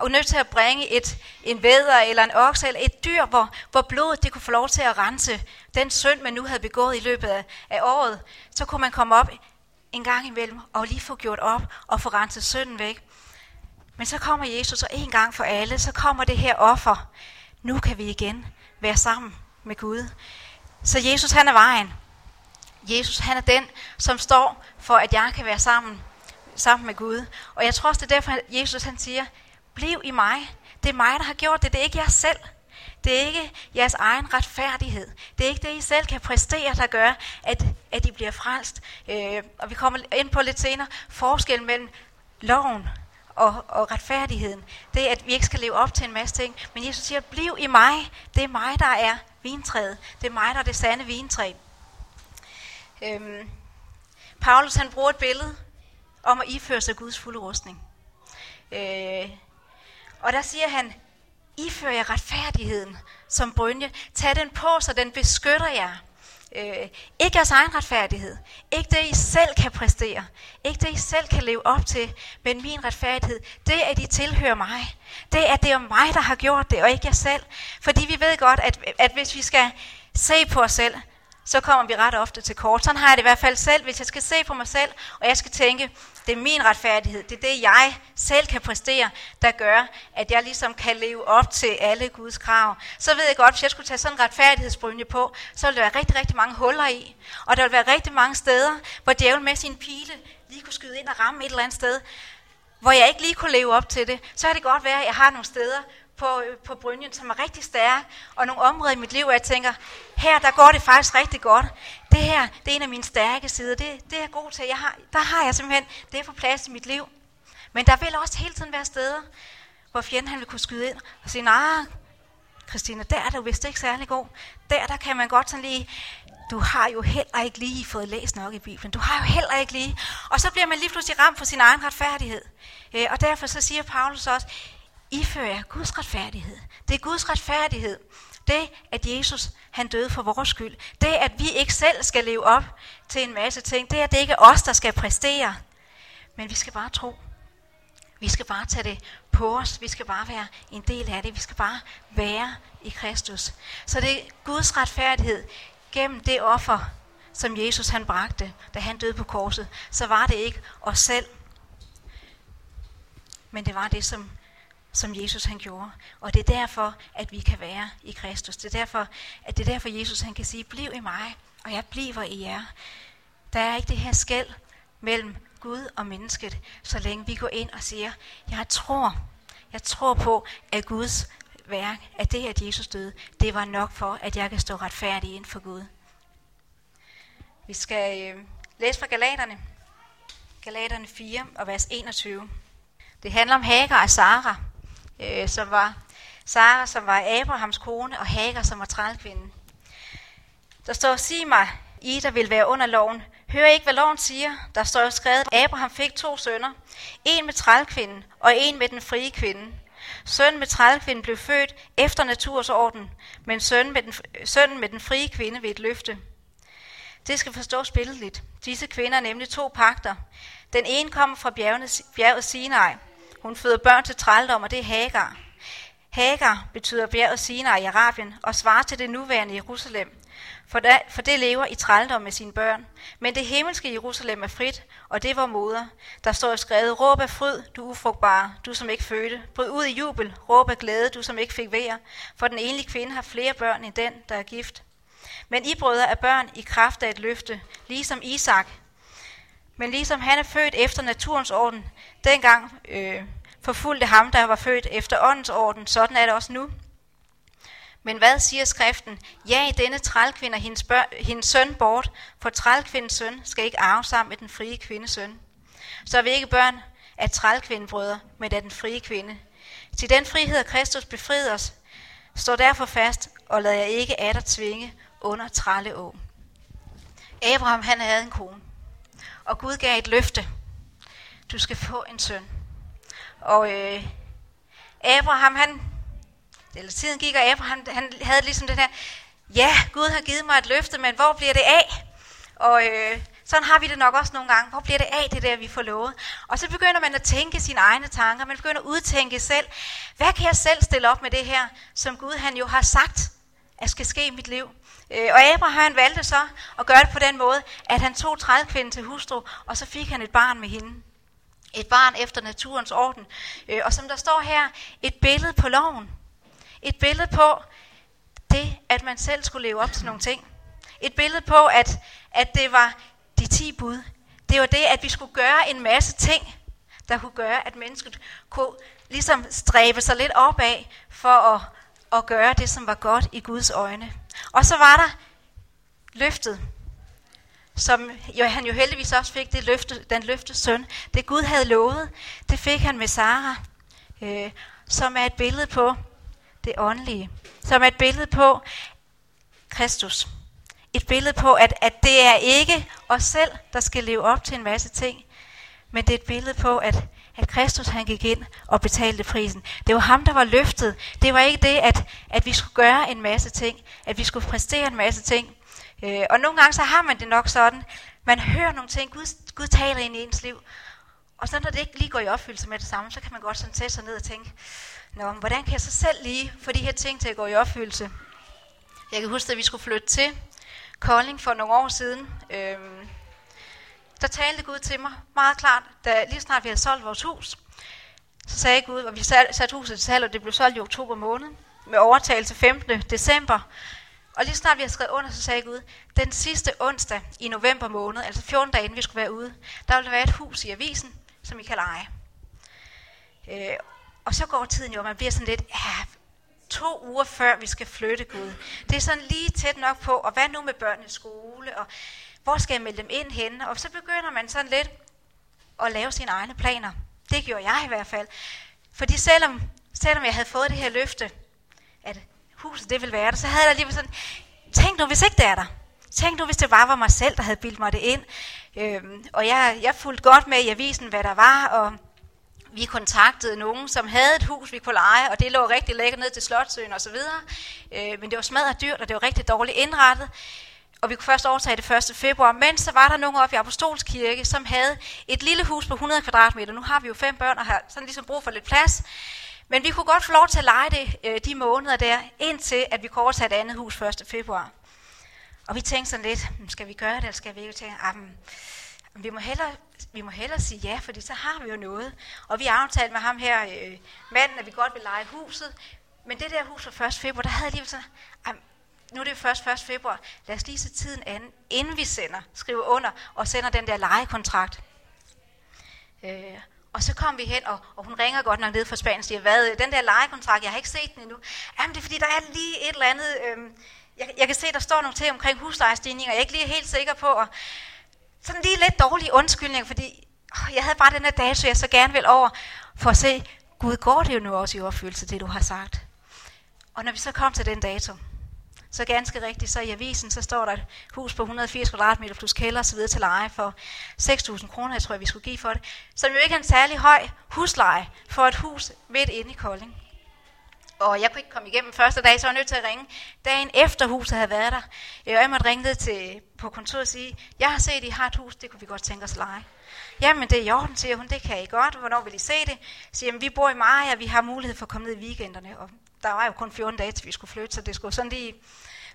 og nødt til at bringe et, en væder eller en okse eller et dyr, hvor, hvor blodet det kunne få lov til at rense den synd, man nu havde begået i løbet af, af året, så kunne man komme op en gang imellem og lige få gjort op og få renset synden væk. Men så kommer Jesus, og en gang for alle, så kommer det her offer. Nu kan vi igen være sammen med Gud. Så Jesus han er vejen. Jesus han er den, som står for, at jeg kan være sammen, sammen med Gud. Og jeg tror også, det er derfor, at Jesus han siger, bliv i mig. Det er mig, der har gjort det. Det er ikke jeg selv. Det er ikke jeres egen retfærdighed. Det er ikke det, I selv kan præstere, der gør, at, at I bliver frelst. Øh, og vi kommer ind på lidt senere. Forskellen mellem loven og, og retfærdigheden. Det er, at vi ikke skal leve op til en masse ting. Men Jesus siger, bliv i mig. Det er mig, der er vintræet. Det er mig, der er det sande vintræ. Øhm, Paulus han bruger et billede om at iføre sig Guds fulde rustning. Øh, og der siger han, ifør jer retfærdigheden som brynje. Tag den på, så den beskytter jer. Øh, ikke jeres egen retfærdighed. Ikke det, I selv kan præstere. Ikke det, I selv kan leve op til. Men min retfærdighed, det er, at I tilhører mig. Det er, det er mig, der har gjort det, og ikke jer selv. Fordi vi ved godt, at, at hvis vi skal se på os selv, så kommer vi ret ofte til kort. Sådan har jeg det i hvert fald selv, hvis jeg skal se på mig selv, og jeg skal tænke, det er min retfærdighed, det er det, jeg selv kan præstere, der gør, at jeg ligesom kan leve op til alle Guds krav. Så ved jeg godt, hvis jeg skulle tage sådan en retfærdighedsbrynje på, så ville der være rigtig, rigtig mange huller i. Og der ville være rigtig mange steder, hvor djævlen med sin pile lige kunne skyde ind og ramme et eller andet sted, hvor jeg ikke lige kunne leve op til det. Så kan det godt være, at jeg har nogle steder, på, øh, på brynjen, som er rigtig stærke, og nogle områder i mit liv, hvor jeg tænker, her der går det faktisk rigtig godt. Det her, det er en af mine stærke sider. Det, det er jeg god til. Jeg har, der har jeg simpelthen det er på plads i mit liv. Men der vil også hele tiden være steder, hvor fjenden han vil kunne skyde ind og sige, nej, Christina, der er du vist ikke særlig god. Der, der kan man godt sådan lige, du har jo heller ikke lige fået læst nok i Bibelen. Du har jo heller ikke lige. Og så bliver man lige pludselig ramt for sin egen retfærdighed. Øh, og derfor så siger Paulus også, ifører jeg Guds retfærdighed. Det er Guds retfærdighed. Det, at Jesus han døde for vores skyld. Det, at vi ikke selv skal leve op til en masse ting. Det, at det ikke er os, der skal præstere. Men vi skal bare tro. Vi skal bare tage det på os. Vi skal bare være en del af det. Vi skal bare være i Kristus. Så det er Guds retfærdighed gennem det offer, som Jesus han bragte, da han døde på korset. Så var det ikke os selv, men det var det, som som Jesus han gjorde. Og det er derfor, at vi kan være i Kristus. Det er derfor, at det er derfor, Jesus han kan sige, bliv i mig, og jeg bliver i jer. Der er ikke det her skæld mellem Gud og mennesket, så længe vi går ind og siger, jeg tror, jeg tror på, at Guds værk, at det, at Jesus døde, det var nok for, at jeg kan stå retfærdig ind for Gud. Vi skal øh, læse fra Galaterne. Galaterne 4 og vers 21. Det handler om Hagar og Sara øh, som var Sara, som var Abrahams kone, og Hagar, som var trælkvinden. Der står, sig mig, I der vil være under loven, hør ikke, hvad loven siger. Der står jo skrevet, at Abraham fik to sønner. En med trælkvinden, og en med den frie kvinde. Sønnen med trælkvinden blev født efter natursorden, men sønnen med, den, sønnen med den frie kvinde ved et løfte. Det skal forstås billedligt. Disse kvinder er nemlig to pakter. Den ene kommer fra bjerget, bjerget Sinai, hun føder børn til trældom, og det er Hagar. Hagar betyder bjerget Sinai i Arabien og svarer til det nuværende Jerusalem. For, da, for det lever i trældom med sine børn. Men det himmelske Jerusalem er frit, og det var moder. Der står skrevet, råb af fryd, du ufrugtbare, du som ikke fødte. Bryd ud i jubel, råb af glæde, du som ikke fik vejr. For den enlige kvinde har flere børn end den, der er gift. Men I brødre er børn i kraft af et løfte, ligesom Isak. Men ligesom han er født efter naturens orden, dengang øh, forfulgte ham, der var født efter åndens orden. Sådan er det også nu. Men hvad siger skriften? Ja, i denne trælkvinde hendes, bør, hendes søn bort, for trælkvindens søn skal ikke arve sammen med den frie kvindes søn. Så er vi ikke børn af trælkvindebrødre, men af den frie kvinde. Til den frihed Kristus befriede os. står derfor fast, og lad jer ikke atter tvinge under trælleå. Abraham han havde en kone, og Gud gav et løfte. Du skal få en søn. Og øh, Abraham, han, eller tiden gik, og Abraham, han havde ligesom den her, ja, Gud har givet mig et løfte, men hvor bliver det af? Og øh, Sådan har vi det nok også nogle gange. Hvor bliver det af, det der, vi får lovet? Og så begynder man at tænke sine egne tanker. Man begynder at udtænke selv. Hvad kan jeg selv stille op med det her, som Gud han jo har sagt, at skal ske i mit liv? Øh, og Abraham valgte så at gøre det på den måde, at han tog 30 kvinden til hustru, og så fik han et barn med hende. Et barn efter naturens orden. Øh, og som der står her, et billede på loven. Et billede på det, at man selv skulle leve op til nogle ting. Et billede på, at, at det var de ti bud. Det var det, at vi skulle gøre en masse ting, der kunne gøre, at mennesket kunne ligesom stræbe sig lidt opad for at, at gøre det, som var godt i Guds øjne. Og så var der løftet, som jo, han jo heldigvis også fik det løfte, den løfte søn. Det Gud havde lovet, det fik han med Sara, øh, som er et billede på det åndelige. Som er et billede på Kristus. Et billede på, at, at det er ikke os selv, der skal leve op til en masse ting, men det er et billede på, at, at Kristus han gik ind og betalte prisen. Det var ham, der var løftet. Det var ikke det, at, at vi skulle gøre en masse ting, at vi skulle præstere en masse ting. Øh, og nogle gange så har man det nok sådan, man hører nogle ting, Gud, Gud taler ind i ens liv, og så når det ikke lige går i opfyldelse med det samme, så kan man godt sådan sætte sig ned og tænke, Nå, hvordan kan jeg så selv lige få de her ting til at gå i opfyldelse? Jeg kan huske, at vi skulle flytte til Kolding for nogle år siden. Øhm, der talte Gud til mig meget klart, da lige snart vi havde solgt vores hus. Så sagde Gud, og vi satte huset til salg, og det blev solgt i oktober måned, med overtagelse 15. december. Og lige snart vi havde skrevet under, så sagde Gud, den sidste onsdag i november måned, altså 14 dage inden vi skulle være ude, der ville være et hus i avisen, som I kan lege. Øh, og så går tiden jo, og man bliver sådan lidt, ja, to uger før vi skal flytte Gud. Det er sådan lige tæt nok på, og hvad nu med børnenes skole, og hvor skal jeg melde dem ind henne? Og så begynder man sådan lidt at lave sine egne planer. Det gjorde jeg i hvert fald. Fordi selvom, selvom jeg havde fået det her løfte, at huset det ville være der, så havde jeg alligevel sådan, tænk nu, hvis ikke det er der. Tænk nu, hvis det bare var mig selv, der havde bildt mig det ind. Øhm, og jeg, jeg fulgte godt med i avisen, hvad der var, og vi kontaktede nogen, som havde et hus, vi kunne lege, og det lå rigtig lækkert ned til Slotsøen osv. Øh, men det var smadret dyrt, og det var rigtig dårligt indrettet. Og vi kunne først overtage det 1. februar. Men så var der nogen oppe i Apostolskirke, som havde et lille hus på 100 kvadratmeter. Nu har vi jo fem børn og har sådan ligesom brug for lidt plads. Men vi kunne godt få lov til at lege det øh, de måneder der, indtil at vi kunne overtage et andet hus 1. februar. Og vi tænkte sådan lidt, hmm, skal vi gøre det, eller skal vi ikke? tænke, ah, hmm, hmm, vi må hellere, vi må hellere sige ja, fordi så har vi jo noget. Og vi aftalte med ham her, øh, manden, at vi godt vil lege huset. Men det der hus fra 1. februar, der havde alligevel sådan, ah, nu er det først 1. februar, lad os lige se tiden an, inden vi sender, skriver under og sender den der lejekontrakt. Øh, og så kom vi hen, og, og hun ringer godt nok ned fra Spanien og siger, hvad, den der lejekontrakt, jeg har ikke set den endnu. Jamen det er fordi, der er lige et eller andet, øh, jeg, jeg kan se, der står nogle ting omkring huslejestigninger, jeg er ikke lige helt sikker på, og sådan lige lidt dårlig undskyldning, fordi åh, jeg havde bare den her dato, så jeg så gerne vil over, for at se, Gud, går det jo nu også i opfyldelse, det du har sagt. Og når vi så kom til den dato, så ganske rigtigt, så i avisen, så står der et hus på 180 kvadratmeter plus kælder osv. til leje for 6.000 kroner, jeg tror, jeg, vi skulle give for det. Som jo ikke er en særlig høj husleje for et hus midt inde i Kolding. Og jeg kunne ikke komme igennem første dag, så var jeg nødt til at ringe. Dagen efter huset havde været der, jeg måtte ringe ned til, på kontoret og sige, jeg har set, I har et hus, det kunne vi godt tænke os at lege. Jamen det er i orden, siger hun, det kan I godt. Hvornår vil I se det? Så jamen, vi bor i Maja, vi har mulighed for at komme ned i weekenderne. Og der var jo kun 14 dage, til vi skulle flytte, så det skulle sådan lige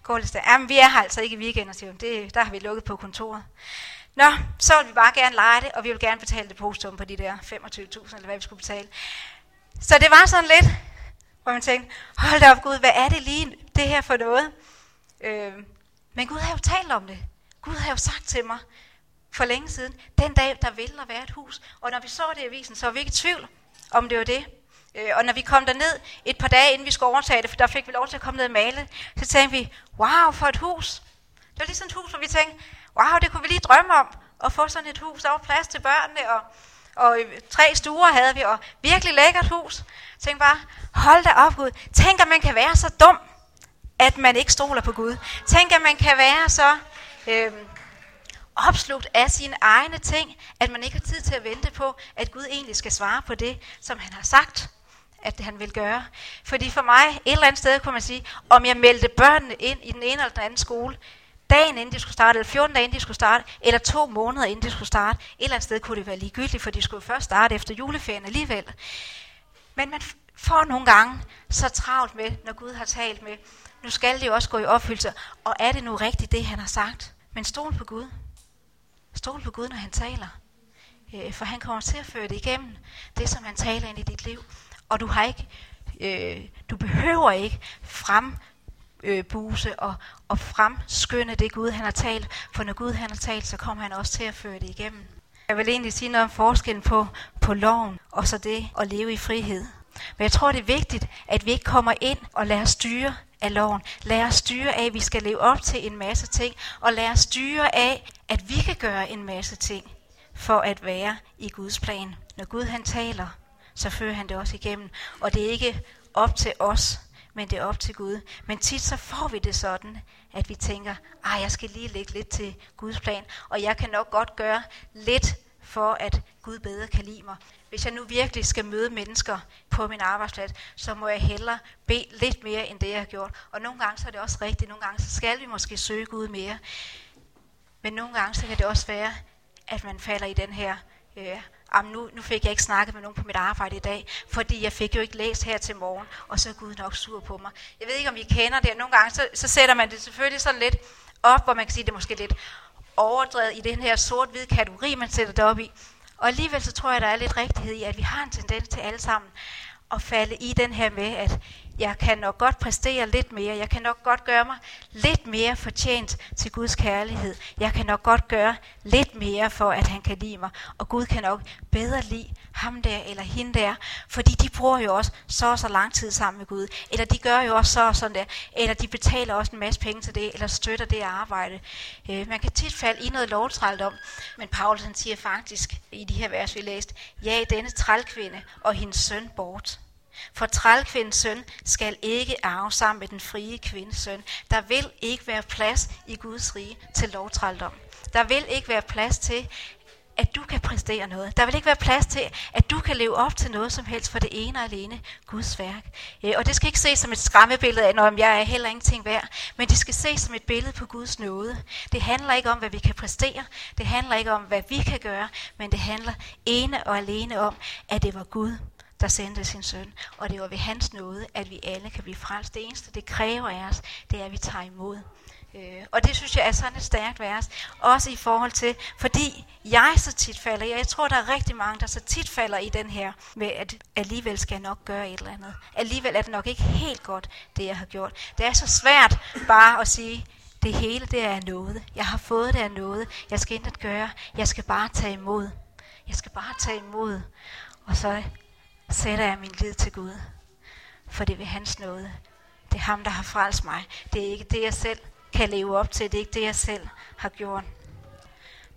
gå lidt stærkt. Jamen vi er her altså ikke i weekender, siger. Det, der har vi lukket på kontoret. Nå, så vil vi bare gerne lege det, og vi vil gerne betale depositum på de der 25.000, eller hvad vi skulle betale. Så det var sådan lidt, hvor man tænkte, hold da op Gud, hvad er det lige det her for noget? Øh, men Gud har jo talt om det. Gud har jo sagt til mig for længe siden, den dag, der vil der være et hus. Og når vi så det i avisen, så var vi ikke i tvivl, om det var det. Øh, og når vi kom derned et par dage, inden vi skulle overtage det, for der fik vi lov til at komme ned og male, så tænkte vi, wow, for et hus. Det var lige sådan et hus, hvor vi tænkte, wow, det kunne vi lige drømme om, at få sådan et hus. Der var plads til børnene, og, og tre stuer havde vi, og virkelig lækkert hus. Tænk bare, hold da op Gud. Tænk, at man kan være så dum, at man ikke stoler på Gud. Tænk, at man kan være så øh, opslugt af sine egne ting, at man ikke har tid til at vente på, at Gud egentlig skal svare på det, som han har sagt, at han vil gøre. Fordi for mig, et eller andet sted kunne man sige, om jeg meldte børnene ind i den ene eller den anden skole, dagen inden de skulle starte, eller 14 dage inden de skulle starte, eller to måneder inden de skulle starte. Et eller andet sted kunne det være ligegyldigt, for de skulle først starte efter juleferien alligevel. Men man får nogle gange så travlt med, når Gud har talt med, nu skal det jo også gå i opfyldelse, og er det nu rigtigt det, han har sagt? Men stol på Gud. Stol på Gud, når han taler. Øh, for han kommer til at føre det igennem, det som han taler ind i dit liv. Og du har ikke, øh, du behøver ikke frem øh, buse og, og fremskynde det Gud han har talt, for når Gud han har talt, så kommer han også til at føre det igennem. Jeg vil egentlig sige noget om forskellen på, på loven og så det at leve i frihed. Men jeg tror, det er vigtigt, at vi ikke kommer ind og lader styre af loven. Lad os styre af, at vi skal leve op til en masse ting, og lad os styre af, at vi kan gøre en masse ting for at være i Guds plan. Når Gud han taler, så fører han det også igennem. Og det er ikke op til os, men det er op til Gud. Men tit så får vi det sådan, at vi tænker, ah, jeg skal lige lægge lidt til Guds plan, og jeg kan nok godt gøre lidt for, at Gud bedre kan lide mig. Hvis jeg nu virkelig skal møde mennesker på min arbejdsplads, så må jeg hellere bede lidt mere, end det jeg har gjort. Og nogle gange så er det også rigtigt, nogle gange så skal vi måske søge Gud mere. Men nogle gange så kan det også være, at man falder i den her, øh, Am, nu, nu fik jeg ikke snakket med nogen på mit arbejde i dag, fordi jeg fik jo ikke læst her til morgen, og så er Gud nok sur på mig. Jeg ved ikke, om I kender det, nogle gange så, så sætter man det selvfølgelig sådan lidt op, hvor man kan sige, det er måske lidt overdrevet i den her sort-hvide kategori, man sætter det op i. Og alligevel så tror jeg, der er lidt rigtighed i, at vi har en tendens til alle sammen at falde i den her med, at jeg kan nok godt præstere lidt mere, jeg kan nok godt gøre mig lidt mere fortjent til Guds kærlighed, jeg kan nok godt gøre lidt mere for, at han kan lide mig, og Gud kan nok bedre lide ham der eller hende der, fordi de bruger jo også så og så lang tid sammen med Gud, eller de gør jo også så og sådan der, eller de betaler også en masse penge til det, eller støtter det arbejde. Øh, man kan tit falde i noget lovtrældom, men Paulus han siger faktisk i de her vers, vi læste, ja, denne trælkvinde og hendes søn bort. For trælkvindens søn skal ikke arve sammen med den frie kvindes søn. Der vil ikke være plads i Guds rige til lovtrældom. Der vil ikke være plads til, at du kan præstere noget. Der vil ikke være plads til, at du kan leve op til noget som helst for det ene og alene Guds værk. Øh, og det skal ikke ses som et skræmmebillede af, når jeg er heller ingenting værd, men det skal ses som et billede på Guds nåde. Det handler ikke om, hvad vi kan præstere. Det handler ikke om, hvad vi kan gøre, men det handler ene og alene om, at det var Gud, der sendte sin søn. Og det var ved hans nåde, at vi alle kan blive frelst. Det eneste, det kræver af os, det er, at vi tager imod. Øh, og det synes jeg er sådan et stærkt vers. Også i forhold til, fordi jeg så tit falder, jeg tror, der er rigtig mange, der så tit falder i den her, med at alligevel skal jeg nok gøre et eller andet. Alligevel er det nok ikke helt godt, det jeg har gjort. Det er så svært bare at sige, det hele det er noget. Jeg har fået det af noget. Jeg skal intet gøre. Jeg skal bare tage imod. Jeg skal bare tage imod. Og så sætter jeg min lid til Gud. For det er ved hans nåde. Det er ham, der har frelst mig. Det er ikke det, jeg selv kan leve op til. Det er ikke det, jeg selv har gjort.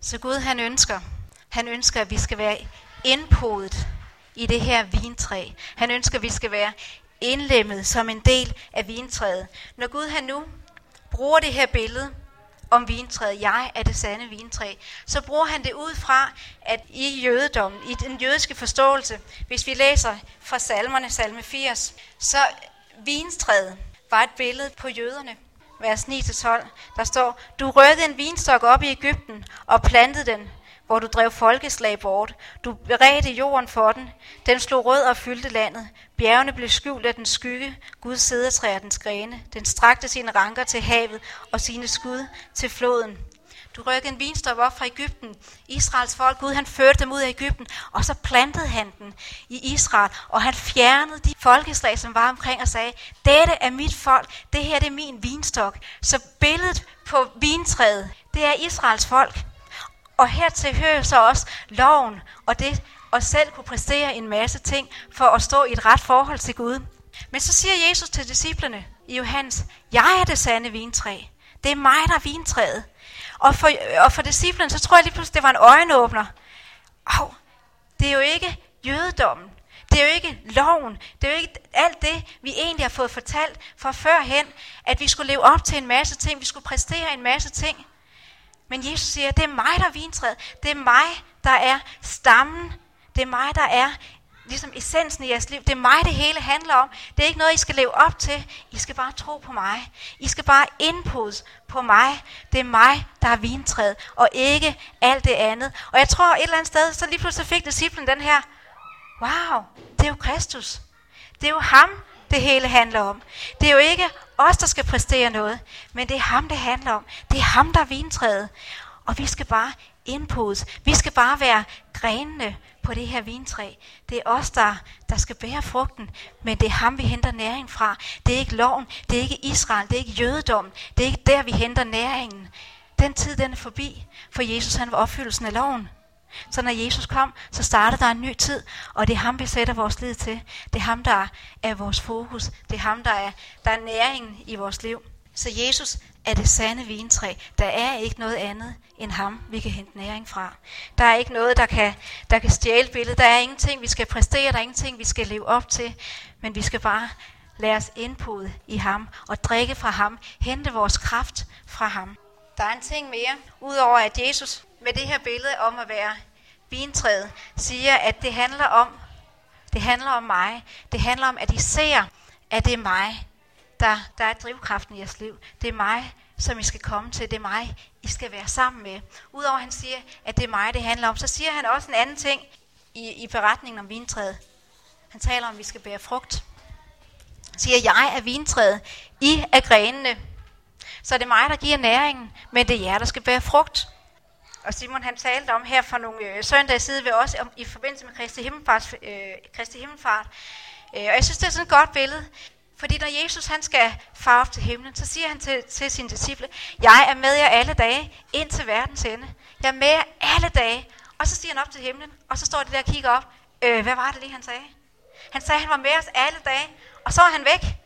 Så Gud, han ønsker, han ønsker, at vi skal være indpodet i det her vintræ. Han ønsker, at vi skal være indlemmet som en del af vintræet. Når Gud han nu bruger det her billede om vintræet, jeg er det sande vintræ, så bruger han det ud fra, at i jødedommen, i den jødiske forståelse, hvis vi læser fra salmerne, salme 80, så vintræet var et billede på jøderne. Vers 9-12, der står, Du rørte en vinstok op i Ægypten og plantede den, hvor du drev folkeslag bort. Du beredte jorden for den. Den slog rød og fyldte landet. Bjergene blev skjult af den skygge. Gud af dens grene. Den strakte sine ranker til havet og sine skud til floden. Du rykkede en vinstok op fra Ægypten. Israels folk, Gud han førte dem ud af Ægypten, og så plantede han den i Israel, og han fjernede de folkeslag, som var omkring og sagde, dette er mit folk, det her det er min vinstok. Så billedet på vintræet, det er Israels folk. Og hertil hører så også loven, og det at selv kunne præstere en masse ting for at stå i et ret forhold til Gud. Men så siger Jesus til disciplene i Johannes, jeg er det sande vintræ. Det er mig, der er vintræet. Og for, og for disciplen, så tror jeg lige pludselig, det var en øjenåbner. Oh, det er jo ikke jødedommen. Det er jo ikke loven. Det er jo ikke alt det, vi egentlig har fået fortalt fra førhen, at vi skulle leve op til en masse ting, vi skulle præstere en masse ting. Men Jesus siger, det er mig, der er vintræet. Det er mig, der er stammen. Det er mig, der er ligesom essensen i jeres liv. Det er mig, det hele handler om. Det er ikke noget, I skal leve op til. I skal bare tro på mig. I skal bare indpose på mig. Det er mig, der er vintræet, og ikke alt det andet. Og jeg tror et eller andet sted, så lige pludselig fik disciplen den her, wow, det er jo Kristus. Det er jo ham, det hele handler om. Det er jo ikke os, der skal præstere noget, men det er ham, det handler om. Det er ham, der er vintræet. Og vi skal bare indpodes. Vi skal bare være grenene på det her vintræ. Det er os, der, der skal bære frugten, men det er ham, vi henter næring fra. Det er ikke loven, det er ikke Israel, det er ikke jødedommen, det er ikke der, vi henter næringen. Den tid, den er forbi, for Jesus han var opfyldelsen af loven. Så når Jesus kom, så startede der en ny tid, og det er ham, vi sætter vores lid til. Det er ham, der er vores fokus. Det er ham, der er, der er næringen i vores liv. Så Jesus er det sande vintræ. Der er ikke noget andet end ham, vi kan hente næring fra. Der er ikke noget, der kan, der kan stjæle billedet. Der er ingenting, vi skal præstere. Der er ingenting, vi skal leve op til. Men vi skal bare lade os indpude i ham og drikke fra ham. Hente vores kraft fra ham. Der er en ting mere, udover at Jesus med det her billede om at være vintræet, siger, at det handler om, det handler om mig. Det handler om, at I ser, at det er mig, der, der er drivkraften i jeres liv. Det er mig, som I skal komme til. Det er mig, I skal være sammen med. Udover at han siger, at det er mig, det handler om, så siger han også en anden ting i, i beretningen om vintræet. Han taler om, at vi skal bære frugt. Han siger, jeg er vintræet, I er grenene. Så det er mig, der giver næringen, men det er jer, der skal bære frugt. Og Simon han talte om her for nogle øh, søndage siden ved os om, i forbindelse med Kristi Himmelfart. Øh, Kristi Himmelfart. Øh, og jeg synes, det er sådan et godt billede. Fordi når Jesus han skal far op til himlen, så siger han til, til sine disciple, jeg er med jer alle dage ind til verdens ende. Jeg er med jer alle dage. Og så siger han op til himlen, og så står de der og kigger op. Øh, hvad var det lige, han sagde? Han sagde, at han var med os alle dage, og så er han væk.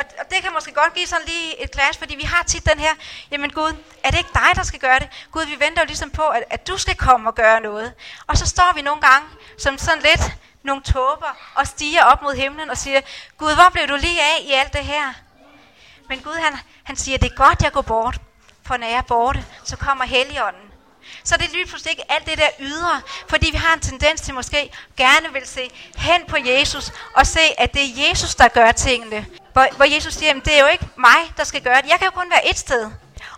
Og, og det kan måske godt give sådan lige et clash, fordi vi har tit den her, jamen Gud, er det ikke dig, der skal gøre det? Gud, vi venter jo ligesom på, at, at du skal komme og gøre noget. Og så står vi nogle gange som sådan lidt nogle tåber og stiger op mod himlen og siger, Gud, hvor blev du lige af i alt det her? Men Gud, han, han siger, det er godt, jeg går bort, for når jeg er borte, så kommer Helligånden. Så det er lige pludselig ikke alt det der ydre, fordi vi har en tendens til måske gerne vil se hen på Jesus og se, at det er Jesus, der gør tingene. Hvor, hvor Jesus siger, at det er jo ikke mig, der skal gøre det. Jeg kan jo kun være et sted.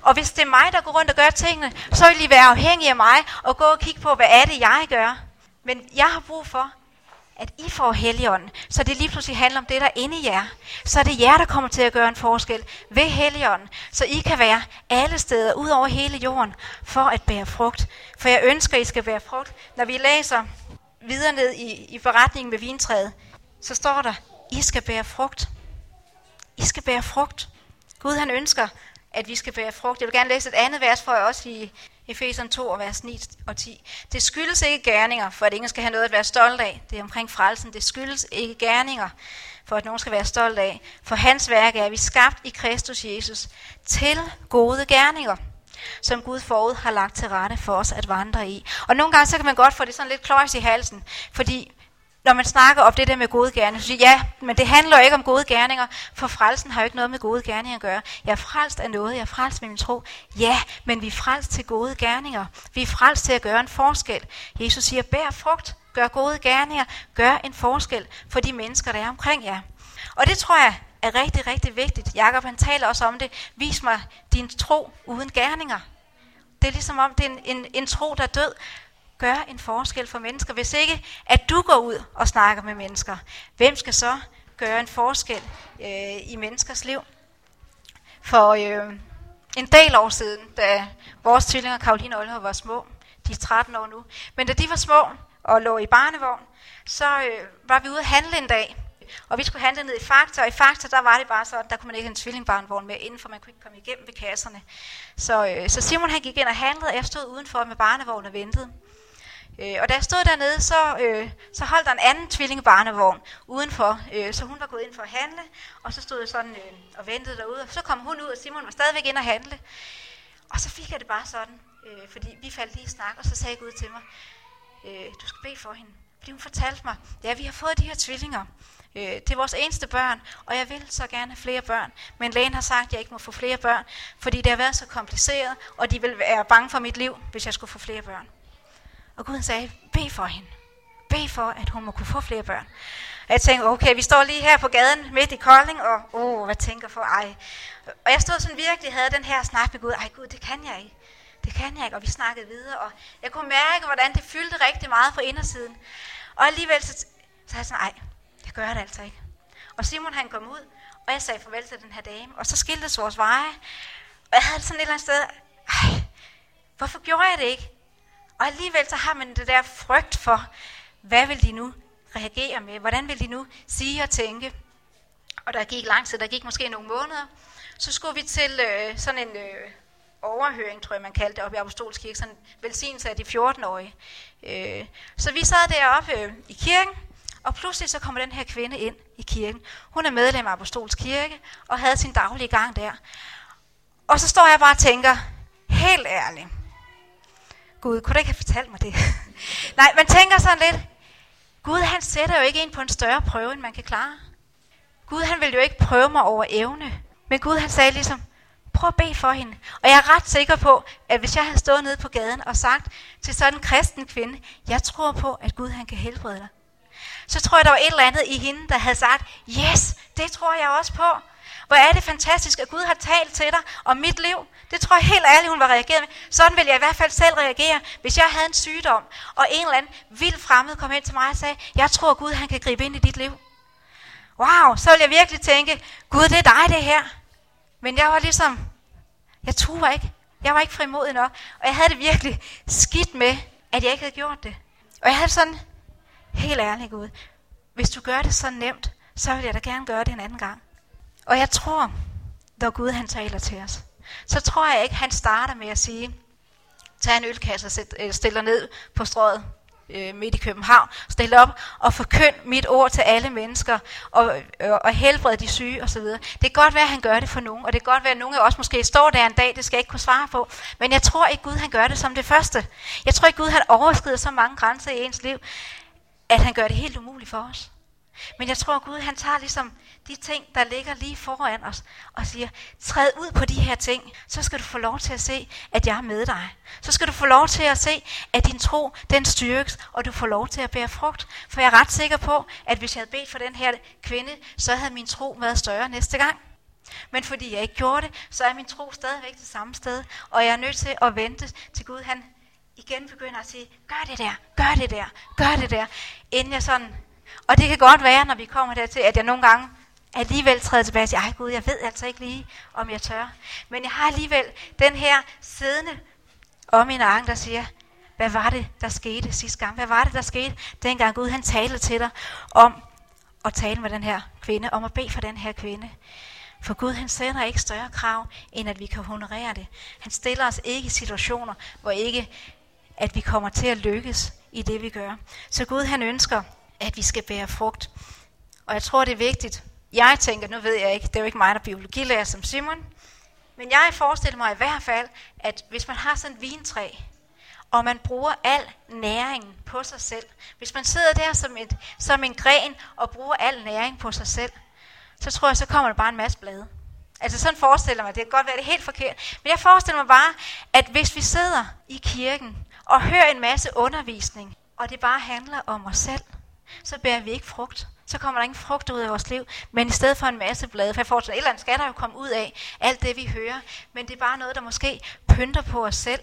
Og hvis det er mig, der går rundt og gør tingene, så vil I være afhængige af mig og gå og kigge på, hvad er det, jeg gør. Men jeg har brug for, at I får Helligånden, så det lige pludselig handler om det, der er inde i jer. Så er det jer, der kommer til at gøre en forskel ved Helligånden, så I kan være alle steder ud over hele jorden for at bære frugt. For jeg ønsker, at I skal bære frugt. Når vi læser videre ned i, i forretningen med vintræet, så står der, I skal bære frugt. I skal bære frugt. Gud han ønsker, at vi skal bære frugt. Jeg vil gerne læse et andet vers for jer også i Efeseren 2, og vers 9 og 10. Det skyldes ikke gerninger, for at ingen skal have noget at være stolt af. Det er omkring frelsen. Det skyldes ikke gerninger, for at nogen skal være stolt af. For hans værk er vi skabt i Kristus Jesus til gode gerninger som Gud forud har lagt til rette for os at vandre i. Og nogle gange så kan man godt få det sådan lidt kløjs i halsen, fordi når man snakker om det der med gode gerninger, så siger ja, men det handler jo ikke om gode gerninger, for frelsen har jo ikke noget med gode gerninger at gøre. Jeg er frelst af noget, jeg er frelst med min tro. Ja, men vi er frelst til gode gerninger. Vi er frelst til at gøre en forskel. Jesus siger, bær frugt, gør gode gerninger, gør en forskel for de mennesker, der er omkring jer. Og det tror jeg er rigtig, rigtig vigtigt. Jakob han taler også om det. Vis mig din tro uden gerninger. Det er ligesom om, det er en, en, en tro, der er død gør en forskel for mennesker. Hvis ikke, at du går ud og snakker med mennesker, hvem skal så gøre en forskel øh, i menneskers liv? For øh, en del år siden, da vores tvillinger, Karoline og Oliver, var små, de er 13 år nu, men da de var små og lå i barnevogn, så øh, var vi ude at handle en dag. Og vi skulle handle ned i Fakta, og i Fakta, der var det bare sådan, der kunne man ikke have en tvillingbarnevogn med inden, for man kunne ikke komme igennem ved kasserne. Så, øh, så Simon han gik ind og handlede, og jeg stod udenfor med barnevognen og ventede. Øh, og da jeg stod dernede, så, øh, så holdt der en anden tvillingebarnevogn udenfor, øh, så hun var gået ind for at handle, og så stod jeg sådan øh, og ventede derude, og så kom hun ud, og Simon var stadigvæk ind og handle. Og så fik jeg det bare sådan, øh, fordi vi faldt lige i snak, og så sagde Gud til mig, øh, du skal bede for hende. Fordi hun fortalte mig, ja, vi har fået de her tvillinger. Øh, det er vores eneste børn, og jeg vil så gerne have flere børn. Men lægen har sagt, at jeg ikke må få flere børn, fordi det har været så kompliceret, og de vil være bange for mit liv, hvis jeg skulle få flere børn. Og Gud sagde, bed for hende. Bed for, at hun må kunne få flere børn. Og jeg tænkte, okay, vi står lige her på gaden midt i Kolding, og oh, hvad tænker for, ej. Og jeg stod sådan virkelig havde den her snak med Gud, ej Gud, det kan jeg ikke. Det kan jeg ikke, og vi snakkede videre, og jeg kunne mærke, hvordan det fyldte rigtig meget på indersiden. Og alligevel så, så jeg sådan, ej, det gør det altså ikke. Og Simon han kom ud, og jeg sagde farvel til den her dame, og så skiltes vores veje. Og jeg havde sådan et eller andet sted, ej, hvorfor gjorde jeg det ikke? Og alligevel så har man det der frygt for, hvad vil de nu reagere med? Hvordan vil de nu sige og tænke? Og der gik lang tid, der gik måske nogle måneder, så skulle vi til øh, sådan en øh, overhøring, tror jeg man kaldte det, op i Apostolsk Kirke, sådan en velsignelse af de 14-årige. Øh, så vi sad deroppe øh, i kirken, og pludselig så kommer den her kvinde ind i kirken. Hun er medlem af Apostolsk Kirke, og havde sin daglige gang der. Og så står jeg bare og tænker, helt ærligt, Gud, kunne du ikke have fortalt mig det? Nej, man tænker sådan lidt, Gud han sætter jo ikke en på en større prøve, end man kan klare. Gud han vil jo ikke prøve mig over evne. Men Gud han sagde ligesom, prøv at bede for hende. Og jeg er ret sikker på, at hvis jeg havde stået nede på gaden og sagt til sådan en kristen kvinde, jeg tror på, at Gud han kan helbrede dig. Så tror jeg, der var et eller andet i hende, der havde sagt, yes, det tror jeg også på. Hvor er det fantastisk, at Gud har talt til dig om mit liv. Det tror jeg helt ærligt, hun var reageret med. Sådan ville jeg i hvert fald selv reagere, hvis jeg havde en sygdom, og en eller anden vild fremmed kom hen til mig og sagde, jeg tror Gud, han kan gribe ind i dit liv. Wow, så ville jeg virkelig tænke, Gud, det er dig det her. Men jeg var ligesom, jeg tror ikke. Jeg var ikke frimodig nok. Og jeg havde det virkelig skidt med, at jeg ikke havde gjort det. Og jeg havde sådan, helt ærligt Gud, hvis du gør det så nemt, så vil jeg da gerne gøre det en anden gang. Og jeg tror, når Gud han taler til os, så tror jeg ikke, han starter med at sige, tag en ølkasse og øh, stiller ned på strået øh, midt i København, stille op og forkynd mit ord til alle mennesker, og, øh, og helbrede de syge osv. Det kan godt være, at han gør det for nogen, og det kan godt være, at nogle af os måske står der en dag, det skal jeg ikke kunne svare på, men jeg tror ikke, Gud han gør det som det første. Jeg tror ikke, Gud han overskrider så mange grænser i ens liv, at han gør det helt umuligt for os. Men jeg tror, at Gud han tager ligesom de ting, der ligger lige foran os, og siger, træd ud på de her ting, så skal du få lov til at se, at jeg er med dig. Så skal du få lov til at se, at din tro, den styrkes, og du får lov til at bære frugt. For jeg er ret sikker på, at hvis jeg havde bedt for den her kvinde, så havde min tro været større næste gang. Men fordi jeg ikke gjorde det, så er min tro stadigvæk det samme sted, og jeg er nødt til at vente til Gud, han igen begynder at sige, gør det der, gør det der, gør det der, inden jeg sådan og det kan godt være, når vi kommer dertil, at jeg nogle gange alligevel træder tilbage og siger, ej Gud, jeg ved altså ikke lige, om jeg tør. Men jeg har alligevel den her siddende om min arm, der siger, hvad var det, der skete sidste gang? Hvad var det, der skete, dengang Gud han talte til dig om at tale med den her kvinde, om at bede for den her kvinde? For Gud han sender ikke større krav, end at vi kan honorere det. Han stiller os ikke i situationer, hvor ikke at vi kommer til at lykkes i det, vi gør. Så Gud han ønsker, at vi skal bære frugt. Og jeg tror, det er vigtigt. Jeg tænker, nu ved jeg ikke, det er jo ikke mig, der er biologilærer som Simon, men jeg forestiller mig i hvert fald, at hvis man har sådan et vintræ, og man bruger al næringen på sig selv, hvis man sidder der som, et, som en gren og bruger al næring på sig selv, så tror jeg, så kommer der bare en masse blade. Altså sådan forestiller mig, det kan godt være det er helt forkert, men jeg forestiller mig bare, at hvis vi sidder i kirken og hører en masse undervisning, og det bare handler om os selv, så bærer vi ikke frugt. Så kommer der ingen frugt ud af vores liv, men i stedet for en masse blade, for jeg fortsætter, et eller andet skal der jo komme ud af alt det, vi hører, men det er bare noget, der måske pynter på os selv.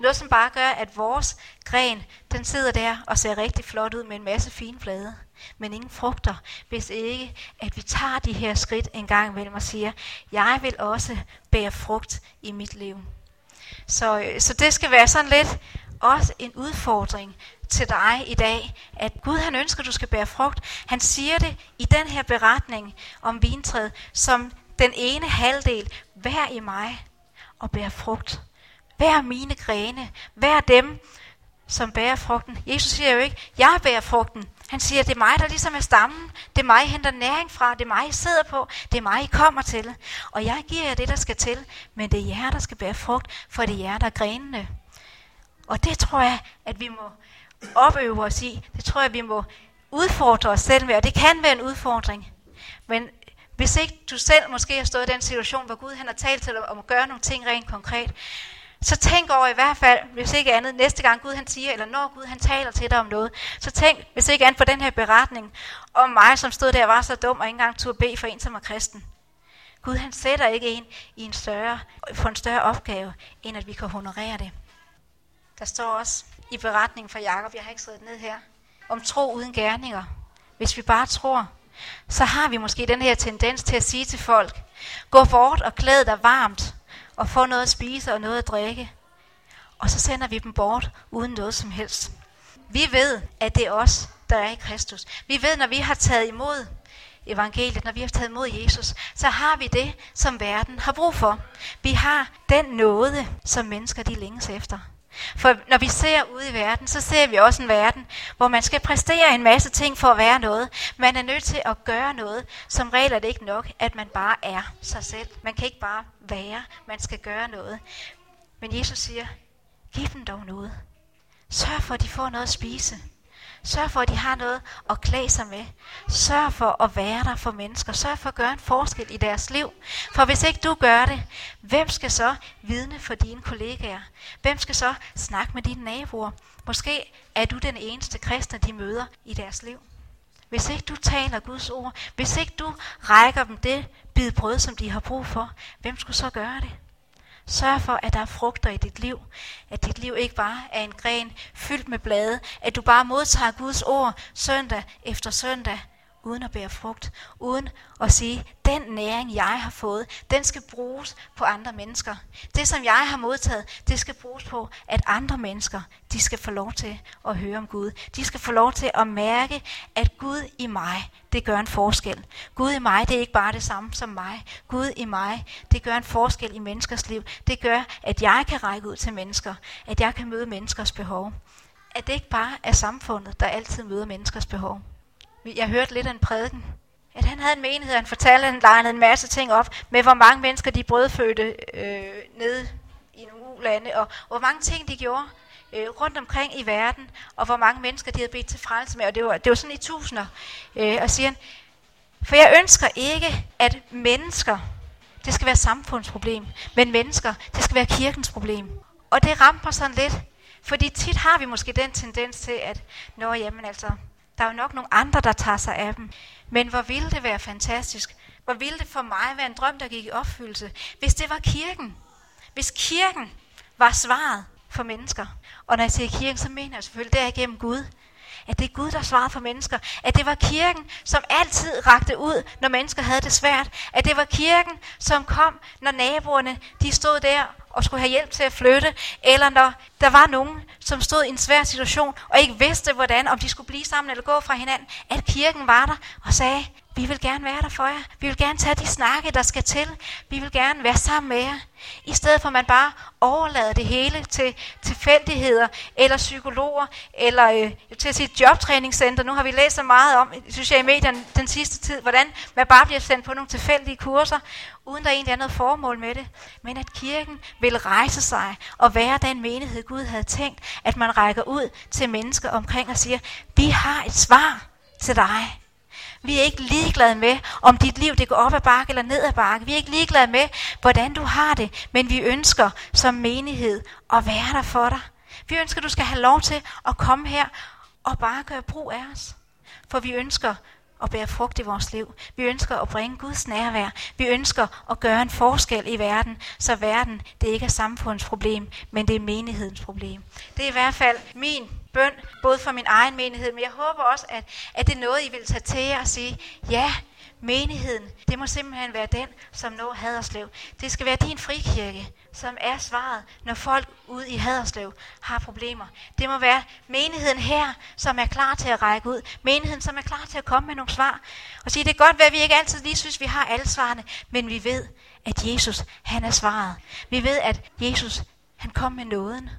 Noget, som bare gør, at vores gren, den sidder der og ser rigtig flot ud med en masse fine blade, men ingen frugter, hvis ikke, at vi tager de her skridt en gang imellem og siger, jeg vil også bære frugt i mit liv. Så, øh, så det skal være sådan lidt også en udfordring til dig i dag, at Gud han ønsker, at du skal bære frugt. Han siger det i den her beretning om vintræet, som den ene halvdel, vær i mig og bær frugt. Vær mine grene, vær dem, som bærer frugten. Jesus siger jo ikke, jeg bærer frugten. Han siger, det er mig, der ligesom er stammen. Det er mig, I henter næring fra. Det er mig, I sidder på. Det er mig, I kommer til. Og jeg giver jer det, der skal til. Men det er jer, der skal bære frugt, for det er jer, der er grenene. Og det tror jeg, at vi må opøve os i. Det tror jeg, vi må udfordre os selv med, og det kan være en udfordring. Men hvis ikke du selv måske har stået i den situation, hvor Gud han har talt til dig om at gøre nogle ting rent konkret, så tænk over i hvert fald, hvis ikke andet, næste gang Gud han siger, eller når Gud han taler til dig om noget, så tænk, hvis ikke andet på den her beretning om mig, som stod der og var så dum og ikke engang turde bede for en, som er kristen. Gud han sætter ikke en i en større, på en større opgave, end at vi kan honorere det. Der står også i beretningen fra Jakob, jeg har ikke skrevet ned her, om tro uden gerninger. Hvis vi bare tror, så har vi måske den her tendens til at sige til folk, gå bort og klæd dig varmt, og få noget at spise og noget at drikke. Og så sender vi dem bort uden noget som helst. Vi ved, at det er os, der er i Kristus. Vi ved, når vi har taget imod evangeliet, når vi har taget imod Jesus, så har vi det, som verden har brug for. Vi har den nåde, som mennesker de længes efter. For når vi ser ud i verden, så ser vi også en verden, hvor man skal præstere en masse ting for at være noget. Man er nødt til at gøre noget. Som regel er det ikke nok, at man bare er sig selv. Man kan ikke bare være, man skal gøre noget. Men Jesus siger, giv dem dog noget. Sørg for, at de får noget at spise. Sørg for, at de har noget at klæde sig med. Sørg for at være der for mennesker. Sørg for at gøre en forskel i deres liv. For hvis ikke du gør det, hvem skal så vidne for dine kollegaer? Hvem skal så snakke med dine naboer? Måske er du den eneste kristne, de møder i deres liv. Hvis ikke du taler Guds ord, hvis ikke du rækker dem det bid brød, som de har brug for, hvem skulle så gøre det? Sørg for, at der er frugter i dit liv. At dit liv ikke bare er en gren fyldt med blade. At du bare modtager Guds ord søndag efter søndag, uden at bære frugt. Uden at sige, den næring, jeg har fået, den skal bruges på andre mennesker. Det, som jeg har modtaget, det skal bruges på, at andre mennesker, de skal få lov til at høre om Gud. De skal få lov til at mærke, at Gud i mig, det gør en forskel. Gud i mig, det er ikke bare det samme som mig. Gud i mig, det gør en forskel i menneskers liv. Det gør, at jeg kan række ud til mennesker. At jeg kan møde menneskers behov. At det ikke bare er samfundet, der altid møder menneskers behov. Jeg hørte lidt af en prædiken, at han havde en menighed, han fortalte, at han legnede en masse ting op, med hvor mange mennesker de brødfødte øh, nede i nogle lande, og, og hvor mange ting de gjorde øh, rundt omkring i verden, og hvor mange mennesker de havde bedt til frelse med, og det var, det var sådan i tusinder. Øh, og siger han, for jeg ønsker ikke, at mennesker, det skal være samfundsproblem, men mennesker, det skal være kirkens problem. Og det ramper sådan lidt, fordi tit har vi måske den tendens til, at, nå jamen altså, der er jo nok nogle andre, der tager sig af dem. Men hvor ville det være fantastisk. Hvor ville det for mig være en drøm, der gik i opfyldelse, hvis det var kirken. Hvis kirken var svaret for mennesker. Og når jeg siger kirken, så mener jeg selvfølgelig, det er igennem Gud. At det er Gud, der svarede for mennesker. At det var kirken, som altid rakte ud, når mennesker havde det svært. At det var kirken, som kom, når naboerne de stod der og skulle have hjælp til at flytte. Eller når der var nogen, som stod i en svær situation og ikke vidste, hvordan, om de skulle blive sammen eller gå fra hinanden. At kirken var der og sagde, vi vil gerne være der for jer. Vi vil gerne tage de snakke, der skal til. Vi vil gerne være sammen med jer. I stedet for at man bare overlader det hele til tilfældigheder, eller psykologer, eller øh, til sige jobtræningscenter. Nu har vi læst så meget om, synes jeg, i medierne den sidste tid, hvordan man bare bliver sendt på nogle tilfældige kurser, uden der egentlig er noget formål med det. Men at kirken vil rejse sig og være den menighed, Gud havde tænkt, at man rækker ud til mennesker omkring og siger, vi har et svar til dig. Vi er ikke ligeglade med, om dit liv det går op ad bakke eller ned ad bakke. Vi er ikke ligeglade med, hvordan du har det, men vi ønsker som menighed at være der for dig. Vi ønsker, at du skal have lov til at komme her og bare gøre brug af os. For vi ønsker at bære frugt i vores liv. Vi ønsker at bringe Guds nærvær. Vi ønsker at gøre en forskel i verden, så verden det ikke er samfundsproblem, men det er menighedens problem. Det er i hvert fald min bøn, både for min egen menighed, men jeg håber også, at, at det er noget, I vil tage til jer og sige, ja, menigheden, det må simpelthen være den, som når Haderslev. Det skal være din frikirke, som er svaret, når folk ude i Haderslev har problemer. Det må være menigheden her, som er klar til at række ud. Menigheden, som er klar til at komme med nogle svar. Og sige, det er godt, at vi ikke altid lige synes, vi har alle svarene, men vi ved, at Jesus, han er svaret. Vi ved, at Jesus, han kom med nåden.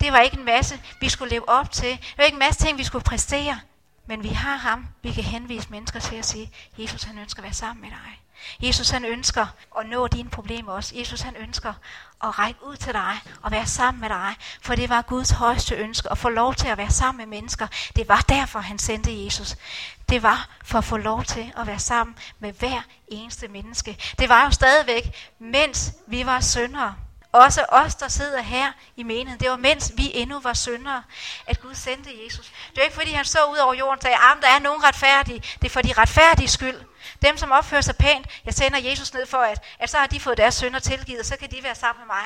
Det var ikke en masse, vi skulle leve op til. Det var ikke en masse ting, vi skulle præstere. Men vi har ham, vi kan henvise mennesker til at sige, Jesus han ønsker at være sammen med dig. Jesus han ønsker at nå dine problemer også. Jesus han ønsker at række ud til dig og være sammen med dig. For det var Guds højeste ønske at få lov til at være sammen med mennesker. Det var derfor han sendte Jesus. Det var for at få lov til at være sammen med hver eneste menneske. Det var jo stadigvæk, mens vi var syndere også os, der sidder her i menigheden. Det var mens vi endnu var syndere, at Gud sendte Jesus. Det var ikke fordi, han så ud over jorden og sagde, at der er nogen retfærdige. Det er for de retfærdige skyld. Dem, som opfører sig pænt, jeg sender Jesus ned for, at, at så har de fået deres synder tilgivet, og så kan de være sammen med mig.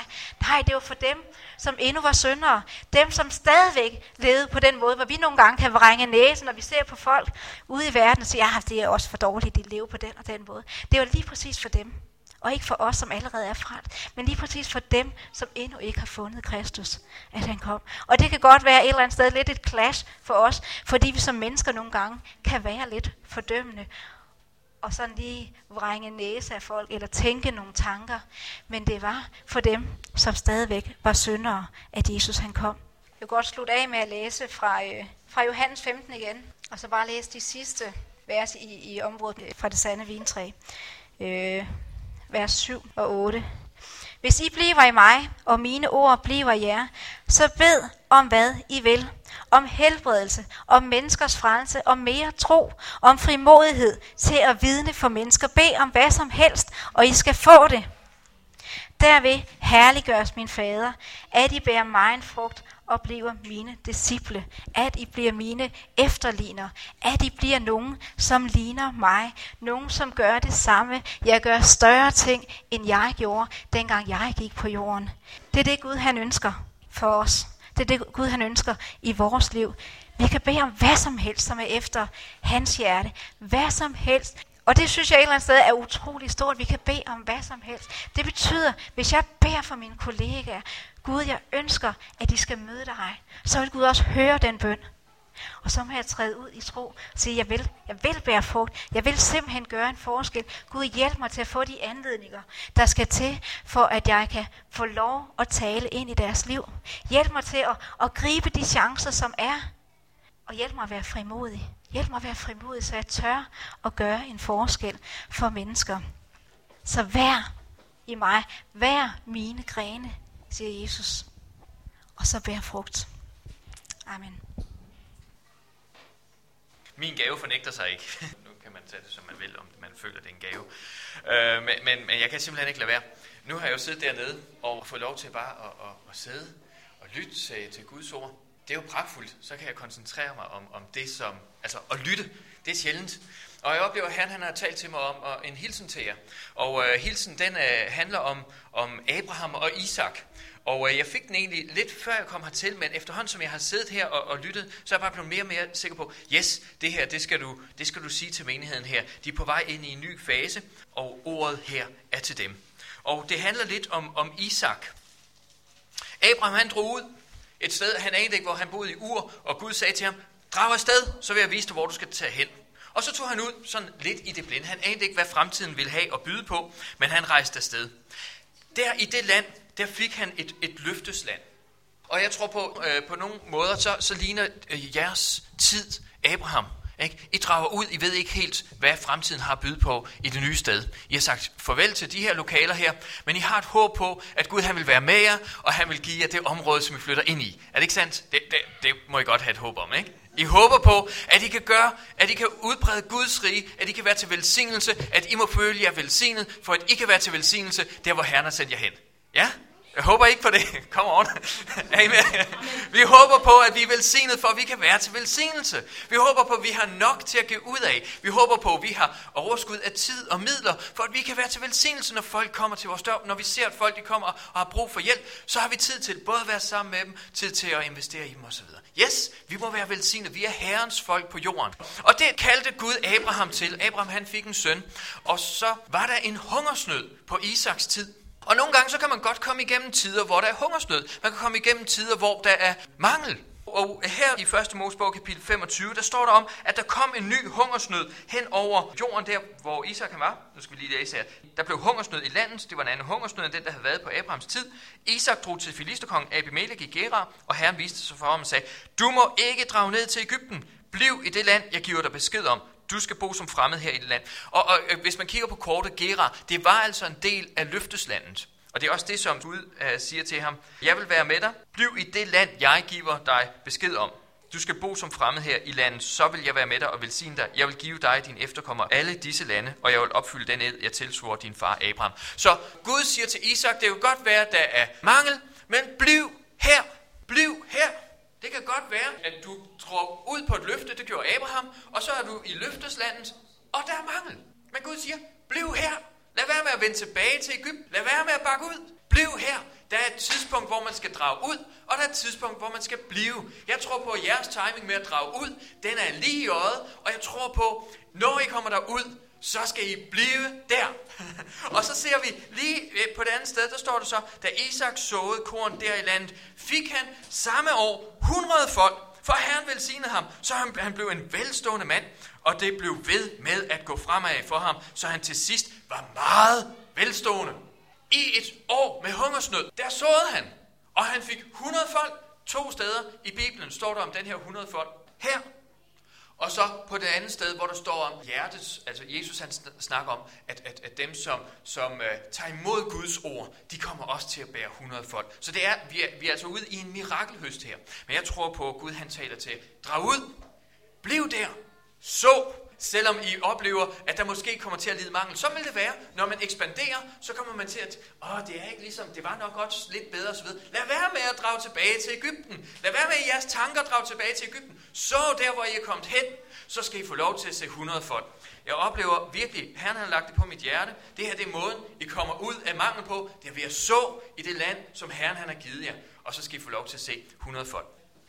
Nej, det var for dem, som endnu var syndere. Dem, som stadigvæk levede på den måde, hvor vi nogle gange kan vrænge næsen, når vi ser på folk ude i verden og siger, at det er også for dårligt, de lever på den og den måde. Det var lige præcis for dem. Og ikke for os, som allerede er frelst, men lige præcis for dem, som endnu ikke har fundet Kristus, at han kom. Og det kan godt være et eller andet sted lidt et clash for os, fordi vi som mennesker nogle gange kan være lidt fordømmende og sådan lige vrænge næse af folk, eller tænke nogle tanker. Men det var for dem, som stadigvæk var syndere, at Jesus han kom. Jeg vil godt slutte af med at læse fra, øh, fra Johannes 15 igen, og så bare læse de sidste vers i, i området øh, fra det sande vintræ. Øh, vers 7 og 8. Hvis I bliver i mig, og mine ord bliver jer, så bed om hvad I vil. Om helbredelse, om menneskers frelse, om mere tro, om frimodighed til at vidne for mennesker. Bed om hvad som helst, og I skal få det. Derved herliggøres min fader, at I bærer mig en frugt oplever mine disciple, at I bliver mine efterligner, at I bliver nogen, som ligner mig, nogen, som gør det samme. Jeg gør større ting, end jeg gjorde, dengang jeg gik på jorden. Det er det Gud, han ønsker for os. Det er det Gud, han ønsker i vores liv. Vi kan bede om hvad som helst, som er efter hans hjerte. Hvad som helst. Og det synes jeg et eller andet sted er utrolig stort. Vi kan bede om hvad som helst. Det betyder, hvis jeg beder for mine kollegaer, Gud, jeg ønsker, at de skal møde dig, så vil Gud også høre den bøn. Og så må jeg træde ud i tro og sige, jeg vil, jeg vil bære frugt. Jeg vil simpelthen gøre en forskel. Gud, hjælp mig til at få de anledninger, der skal til, for at jeg kan få lov at tale ind i deres liv. Hjælp mig til at, at gribe de chancer, som er. Og hjælp mig at være frimodig. Hjælp mig at være frimodig, så jeg tør at gøre en forskel for mennesker. Så vær i mig, vær mine grene, siger Jesus. Og så bær frugt. Amen. Min gave fornægter sig ikke. nu kan man tage det, som man vil, om man føler, det er en gave. Øh, men, men, men jeg kan simpelthen ikke lade være. Nu har jeg jo siddet dernede og fået lov til bare at, at, at sidde og lytte til, til Guds ord. Det er jo pragtfuldt. Så kan jeg koncentrere mig om, om det, som... Altså at lytte, det er sjældent. Og jeg oplever, at han, han har talt til mig om og en hilsen til jer. Og øh, hilsen, den øh, handler om, om Abraham og Isak. Og øh, jeg fik den egentlig lidt før jeg kom hertil, men efterhånden som jeg har siddet her og, og lyttet, så er jeg bare blevet mere og mere sikker på, yes, det her, det skal, du, det skal du sige til menigheden her. De er på vej ind i en ny fase, og ordet her er til dem. Og det handler lidt om, om Isak. Abraham han drog ud et sted, han anede ikke, hvor han boede i Ur, og Gud sagde til ham, drag afsted, så vil jeg vise dig, hvor du skal tage hen. Og så tog han ud sådan lidt i det blinde. Han anede ikke, hvad fremtiden ville have at byde på, men han rejste afsted. Der i det land, der fik han et, et løftesland. Og jeg tror på, øh, på nogle måder, så, så ligner øh, jeres tid Abraham. Ikke? I drager ud, I ved ikke helt, hvad fremtiden har at byde på i det nye sted. I har sagt farvel til de her lokaler her, men I har et håb på, at Gud han vil være med jer, og han vil give jer det område, som I flytter ind i. Er det ikke sandt? Det, det, det må I godt have et håb om, ikke? I håber på, at I kan gøre, at I kan udbrede Guds rige, at I kan være til velsignelse, at I må føle jer velsignet, for at I kan være til velsignelse, der hvor Herren har sendt jer hen. Ja? Jeg håber ikke på det. Kom on. Amen. Vi håber på, at vi er velsignet, for at vi kan være til velsignelse. Vi håber på, at vi har nok til at give ud af. Vi håber på, at vi har overskud af tid og midler, for at vi kan være til velsignelse, når folk kommer til vores dør. Når vi ser, at folk de kommer og har brug for hjælp, så har vi tid til både at være sammen med dem, tid til at investere i dem osv. Yes, vi må være velsignet. Vi er Herrens folk på jorden. Og det kaldte Gud Abraham til. Abraham han fik en søn, og så var der en hungersnød på Isaks tid. Og nogle gange så kan man godt komme igennem tider, hvor der er hungersnød. Man kan komme igennem tider, hvor der er mangel. Og her i 1. Mosebog kapitel 25, der står der om, at der kom en ny hungersnød hen over jorden der, hvor Isak han var. Nu skal vi lige læse her. Der blev hungersnød i landet. Det var en anden hungersnød end den, der havde været på Abrahams tid. Isak drog til filisterkongen Abimelech i Gerar, og herren viste sig for ham og sagde, du må ikke drage ned til Ægypten. Bliv i det land, jeg giver dig besked om. Du skal bo som fremmed her i det land. Og, og øh, hvis man kigger på kortet, Gera, det var altså en del af løfteslandet. Og det er også det, som Gud uh, siger til ham. Jeg vil være med dig. Bliv i det land, jeg giver dig besked om. du skal bo som fremmed her i landet, så vil jeg være med dig og velsigne dig. Jeg vil give dig din efterkommer alle disse lande, og jeg vil opfylde den ed, jeg tilsvor din far Abraham. Så Gud siger til Isak, det kan godt være, at der er mangel, men bliv her. Bliv her. Det kan godt være, at du tror ud på et løfte, det gjorde Abraham, og så er du i løfteslandet, og der er mangel. Men Gud siger, bliv her. Lad være med at vende tilbage til Ægypten. Lad være med at bakke ud. Bliv her. Der er et tidspunkt, hvor man skal drage ud, og der er et tidspunkt, hvor man skal blive. Jeg tror på, at jeres timing med at drage ud, den er lige i øjet, og jeg tror på, når I kommer derud, så skal I blive der. og så ser vi lige øh, på det andet sted, der står det så, da Isak såede korn der i landet, fik han samme år 100 folk, for Herren velsignede ham, så han, han blev en velstående mand, og det blev ved med at gå fremad for ham, så han til sidst var meget velstående. I et år med hungersnød, der såede han, og han fik 100 folk. To steder i Bibelen står der om den her 100 folk. Her og så på det andet sted, hvor der står om hjertets, altså Jesus han snakker om, at, at, at dem, som, som uh, tager imod Guds ord, de kommer også til at bære 100 folk. Så det er, vi, er, vi er altså ude i en mirakelhøst her. Men jeg tror på, at Gud han taler til, drag ud, bliv der, så, selvom I oplever, at der måske kommer til at lide mangel. Så vil det være, når man ekspanderer, så kommer man til at, åh, det er ikke ligesom, det var nok godt lidt bedre osv. Lad være med at drage tilbage til Ægypten. Lad være med at jeres tanker drage tilbage til Ægypten. Så der, hvor I er kommet hen, så skal I få lov til at se 100 folk. Jeg oplever virkelig, Herren har lagt det på mit hjerte. Det her det er måden, I kommer ud af mangel på. Det er ved at så i det land, som Herren han har givet jer. Og så skal I få lov til at se 100 folk.